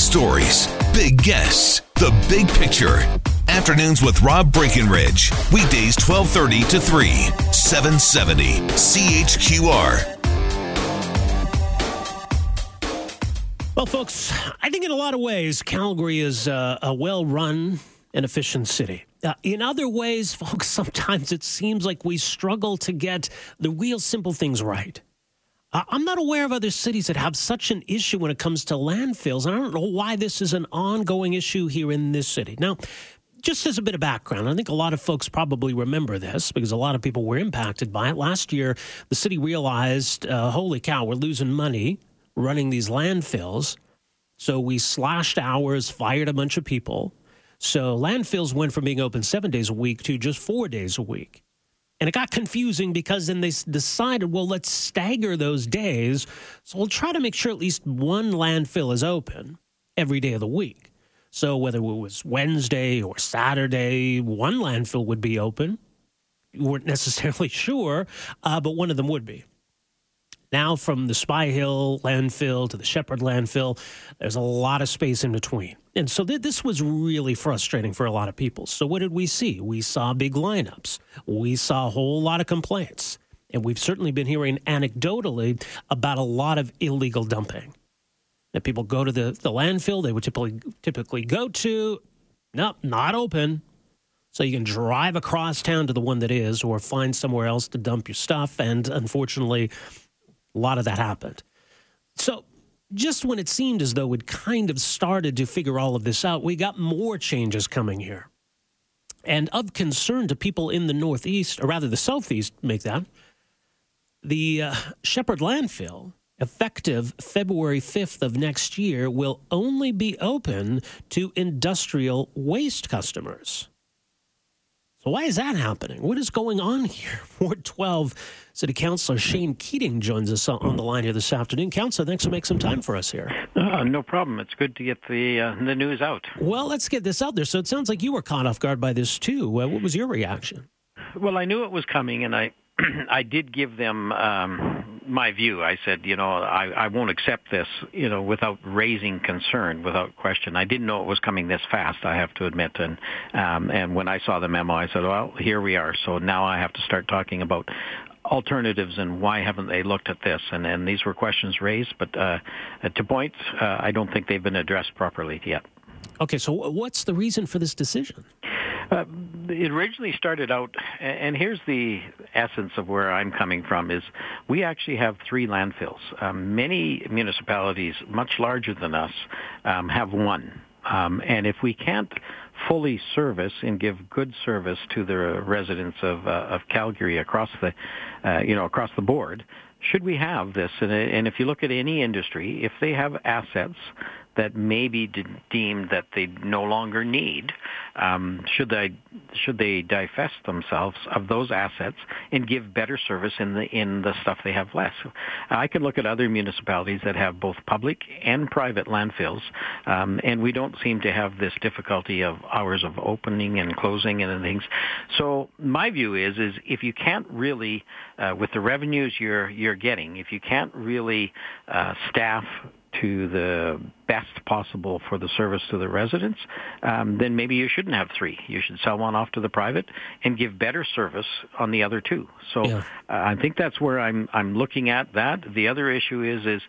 stories, big guests, the big picture. Afternoons with Rob Breckenridge. Weekdays 1230 to 3, 770 CHQR. Well, folks, I think in a lot of ways, Calgary is uh, a well run and efficient city. Uh, in other ways, folks, sometimes it seems like we struggle to get the real simple things right. I'm not aware of other cities that have such an issue when it comes to landfills, and I don't know why this is an ongoing issue here in this city. Now, just as a bit of background, I think a lot of folks probably remember this because a lot of people were impacted by it. Last year, the city realized, uh, holy cow, we're losing money running these landfills. So we slashed hours, fired a bunch of people. So landfills went from being open seven days a week to just four days a week. And it got confusing because then they decided, well, let's stagger those days. So we'll try to make sure at least one landfill is open every day of the week. So whether it was Wednesday or Saturday, one landfill would be open. You weren't necessarily sure, uh, but one of them would be. Now, from the Spy Hill landfill to the Shepard landfill, there's a lot of space in between. And so th- this was really frustrating for a lot of people. So, what did we see? We saw big lineups, we saw a whole lot of complaints. And we've certainly been hearing anecdotally about a lot of illegal dumping. That people go to the, the landfill they would typically typically go to, nope, not open. So you can drive across town to the one that is, or find somewhere else to dump your stuff. And unfortunately, a lot of that happened. So, just when it seemed as though we'd kind of started to figure all of this out, we got more changes coming here. And of concern to people in the Northeast, or rather the Southeast, make that, the uh, Shepard landfill, effective February 5th of next year, will only be open to industrial waste customers. So, why is that happening? What is going on here? Ward 12 City Councilor Shane Keating joins us on the line here this afternoon. Councilor, thanks for making some time for us here. Uh, no problem. It's good to get the uh, the news out. Well, let's get this out there. So, it sounds like you were caught off guard by this too. Uh, what was your reaction? Well, I knew it was coming, and I I did give them um, my view. I said, you know, I, I won't accept this, you know, without raising concern, without question. I didn't know it was coming this fast. I have to admit, and um, and when I saw the memo, I said, well, here we are. So now I have to start talking about alternatives and why haven't they looked at this? And and these were questions raised, but uh, to point, uh, I don't think they've been addressed properly yet. Okay, so what's the reason for this decision? Uh, it originally started out, and here's the essence of where I'm coming from, is we actually have three landfills. Um, many municipalities, much larger than us, um, have one. Um, and if we can't fully service and give good service to the residents of, uh, of Calgary across the, uh, you know, across the board, should we have this? And, and if you look at any industry, if they have assets that may be de- deemed that they no longer need, um, should they should they divest themselves of those assets and give better service in the in the stuff they have less? I can look at other municipalities that have both public and private landfills, um, and we don't seem to have this difficulty of hours of opening and closing and things. So my view is is if you can't really, uh, with the revenues you're you're getting, if you can't really uh, staff to the best possible for the service to the residents, um, then maybe you shouldn't have three. You should sell one off to the private and give better service on the other two. So yeah. uh, I think that's where I'm I'm looking at that. The other issue is is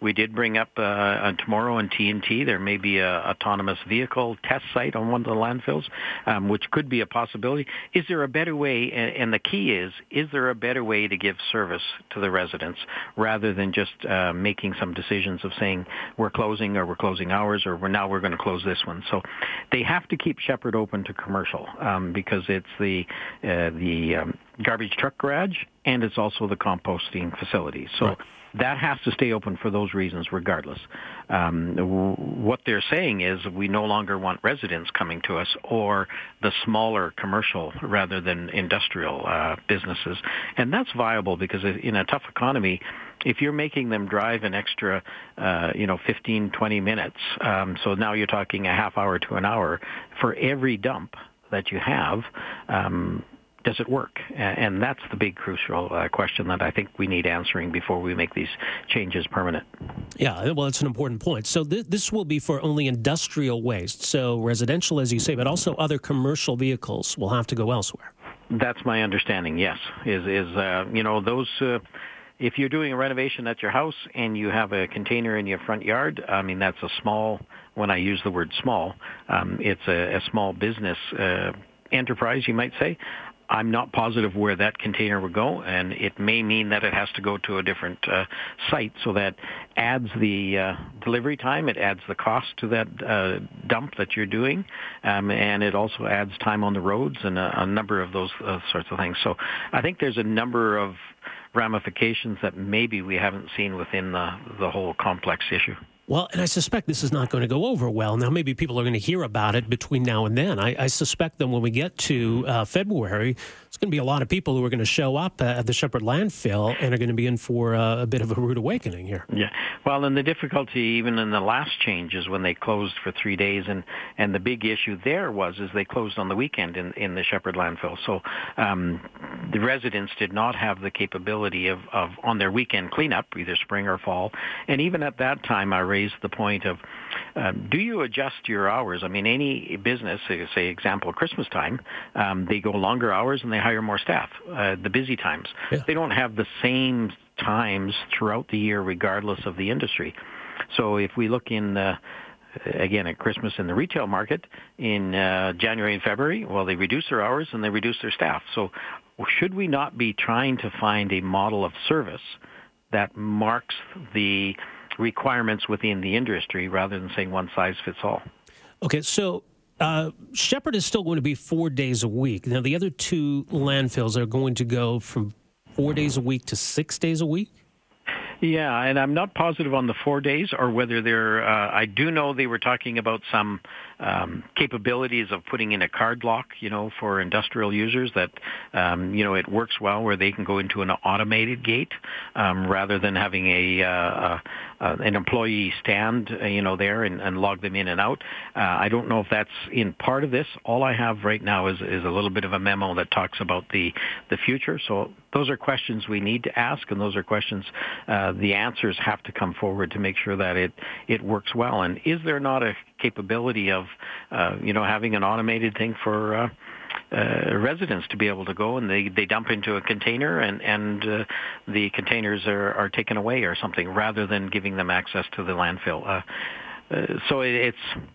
we did bring up uh, tomorrow in TNT there may be a autonomous vehicle test site on one of the landfills, um, which could be a possibility. Is there a better way? And, and, the key is, is there a better way to give service to the residents rather than just uh, making some decisions of saying we're closing or we're closing hours or we're now we're going to close this one. So they have to keep Shepard open to commercial um, because it's the uh, the um, garbage truck garage and it's also the composting facility. So. Right that has to stay open for those reasons regardless. Um, w- what they're saying is we no longer want residents coming to us or the smaller commercial rather than industrial uh, businesses. And that's viable because in a tough economy, if you're making them drive an extra, uh, you know, 15, 20 minutes, um, so now you're talking a half hour to an hour for every dump that you have, um, does it work? And that's the big crucial uh, question that I think we need answering before we make these changes permanent. Yeah, well, it's an important point. So th- this will be for only industrial waste. So residential, as you say, but also other commercial vehicles will have to go elsewhere. That's my understanding. Yes, is is uh, you know those. Uh, if you're doing a renovation at your house and you have a container in your front yard, I mean that's a small. When I use the word small, um, it's a, a small business uh, enterprise, you might say. I'm not positive where that container would go, and it may mean that it has to go to a different uh, site. So that adds the uh, delivery time, it adds the cost to that uh, dump that you're doing, um, and it also adds time on the roads and a, a number of those uh, sorts of things. So I think there's a number of ramifications that maybe we haven't seen within the, the whole complex issue. Well, and I suspect this is not going to go over well. Now, maybe people are going to hear about it between now and then. I, I suspect that when we get to uh, February, it's going to be a lot of people who are going to show up at the Shepard landfill and are going to be in for uh, a bit of a rude awakening here. Yeah. Well, and the difficulty even in the last change is when they closed for three days, and and the big issue there was is they closed on the weekend in in the Shepard landfill. So um, the residents did not have the capability of of on their weekend cleanup, either spring or fall. And even at that time, I raised the point of um, do you adjust your hours? I mean, any business, say example Christmas time, um, they go longer hours and they hire more staff. Uh, the busy times, yeah. they don't have the same times throughout the year, regardless of the industry. So if we look in uh, again at Christmas in the retail market in uh, January and February, well, they reduce their hours and they reduce their staff. So should we not be trying to find a model of service that marks the requirements within the industry rather than saying one size fits all? Okay, so uh, is still going to be four days a week. Now, the other two landfills are going to go from four days a week to six days a week. Yeah, and I'm not positive on the four days or whether they're. Uh, I do know they were talking about some um, capabilities of putting in a card lock, you know, for industrial users that, um, you know, it works well where they can go into an automated gate um, rather than having a, uh, an employee stand, uh, you know, there and, and log them in and out. Uh, I don't know if that's in part of this. All I have right now is, is a little bit of a memo that talks about the, the future. So those are questions we need to ask, and those are questions uh, the answers have to come forward to make sure that it, it works well. And is there not a capability of, uh, you know, having an automated thing for uh, uh, residents to be able to go and they, they dump into a container and, and uh, the containers are, are taken away or something rather than giving them access to the landfill. Uh, uh, so it, it's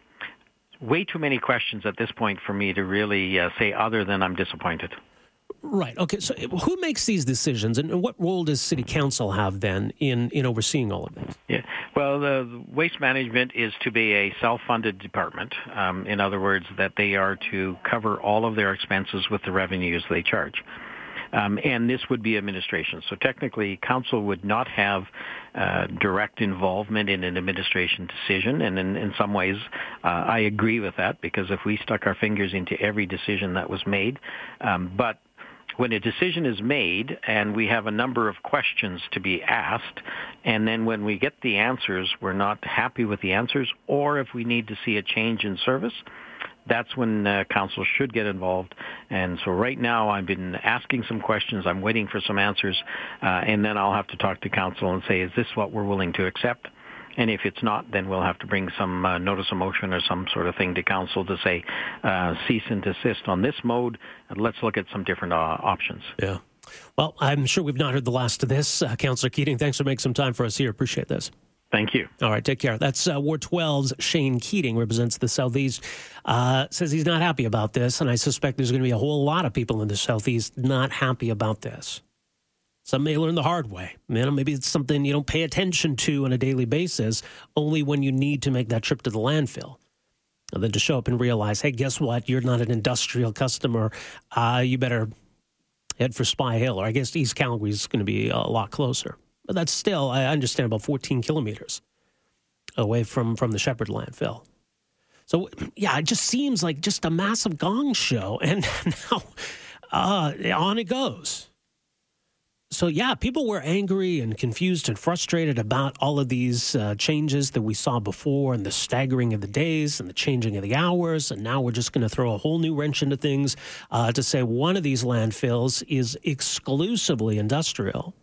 way too many questions at this point for me to really uh, say other than I'm disappointed. Right. Okay. So, who makes these decisions, and what role does City Council have then in in overseeing all of this? Yeah. Well, the waste management is to be a self-funded department. Um, in other words, that they are to cover all of their expenses with the revenues they charge. Um, and this would be administration. So technically, council would not have uh, direct involvement in an administration decision. And in, in some ways, uh, I agree with that because if we stuck our fingers into every decision that was made, um, but when a decision is made and we have a number of questions to be asked, and then when we get the answers, we're not happy with the answers, or if we need to see a change in service, that's when uh, council should get involved. And so right now I've been asking some questions. I'm waiting for some answers. Uh, and then I'll have to talk to council and say, is this what we're willing to accept? And if it's not, then we'll have to bring some uh, notice of motion or some sort of thing to council to say uh, cease and desist on this mode. And let's look at some different uh, options. Yeah. Well, I'm sure we've not heard the last of this. Uh, Councillor Keating, thanks for making some time for us here. Appreciate this. Thank you. All right, take care. That's uh, Ward 12's Shane Keating, represents the Southeast. Uh, says he's not happy about this, and I suspect there's going to be a whole lot of people in the Southeast not happy about this. Some may learn the hard way. You know, maybe it's something you don't pay attention to on a daily basis, only when you need to make that trip to the landfill. And then to show up and realize, hey, guess what? You're not an industrial customer. Uh, you better head for Spy Hill, or I guess East Calgary is going to be a lot closer. But that's still, I understand, about 14 kilometers away from, from the Shepard landfill. So, yeah, it just seems like just a massive gong show. And now uh, on it goes. So yeah, people were angry and confused and frustrated about all of these uh, changes that we saw before, and the staggering of the days and the changing of the hours. And now we're just going to throw a whole new wrench into things uh, to say one of these landfills is exclusively industrial.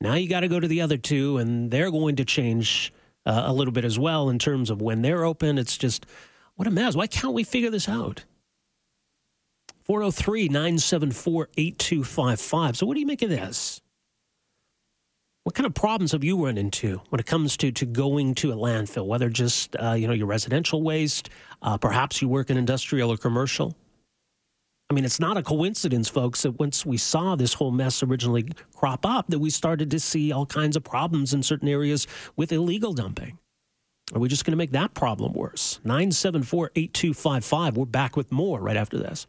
Now you got to go to the other two, and they're going to change uh, a little bit as well in terms of when they're open. It's just what a mess. Why can't we figure this out? 403 974 8255. So, what do you make of this? What kind of problems have you run into when it comes to, to going to a landfill, whether just uh, you know your residential waste, uh, perhaps you work in industrial or commercial? I mean, it's not a coincidence, folks, that once we saw this whole mess originally crop up, that we started to see all kinds of problems in certain areas with illegal dumping. Are we just going to make that problem worse? 974 8255. We're back with more right after this.